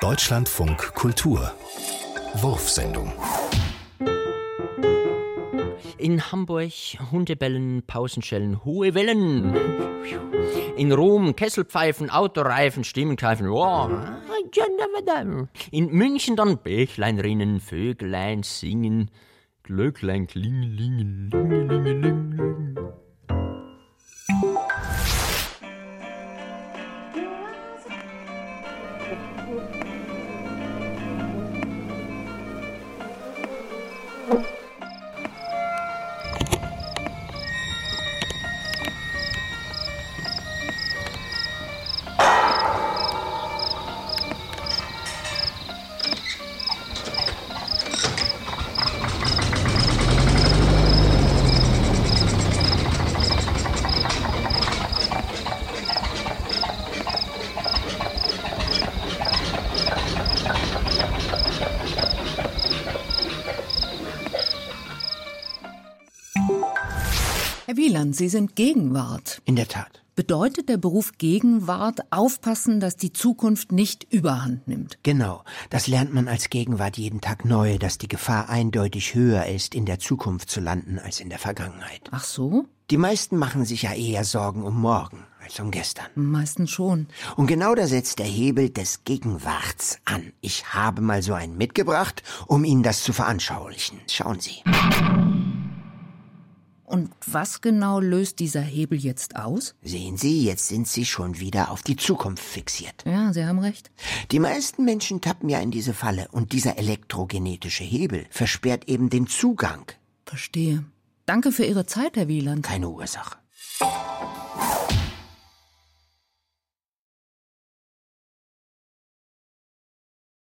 Deutschlandfunk Kultur Wurfsendung In Hamburg Hundebellen, Pausenschellen, hohe Wellen. In Rom Kesselpfeifen, Autoreifen, Stimmenkeifen. Wow. In München dann Bächlein rinnen, Vögelein singen, Glöcklein klingelingen, Thank you. Herr Wieland, Sie sind Gegenwart. In der Tat. Bedeutet der Beruf Gegenwart aufpassen, dass die Zukunft nicht überhand nimmt? Genau. Das lernt man als Gegenwart jeden Tag neu, dass die Gefahr eindeutig höher ist, in der Zukunft zu landen als in der Vergangenheit. Ach so? Die meisten machen sich ja eher Sorgen um morgen als um gestern. Meistens schon. Und genau da setzt der Hebel des Gegenwarts an. Ich habe mal so einen mitgebracht, um Ihnen das zu veranschaulichen. Schauen Sie. Und was genau löst dieser Hebel jetzt aus? Sehen Sie, jetzt sind Sie schon wieder auf die Zukunft fixiert. Ja, Sie haben recht. Die meisten Menschen tappen ja in diese Falle und dieser elektrogenetische Hebel versperrt eben den Zugang. Verstehe. Danke für Ihre Zeit, Herr Wieland. Keine Ursache.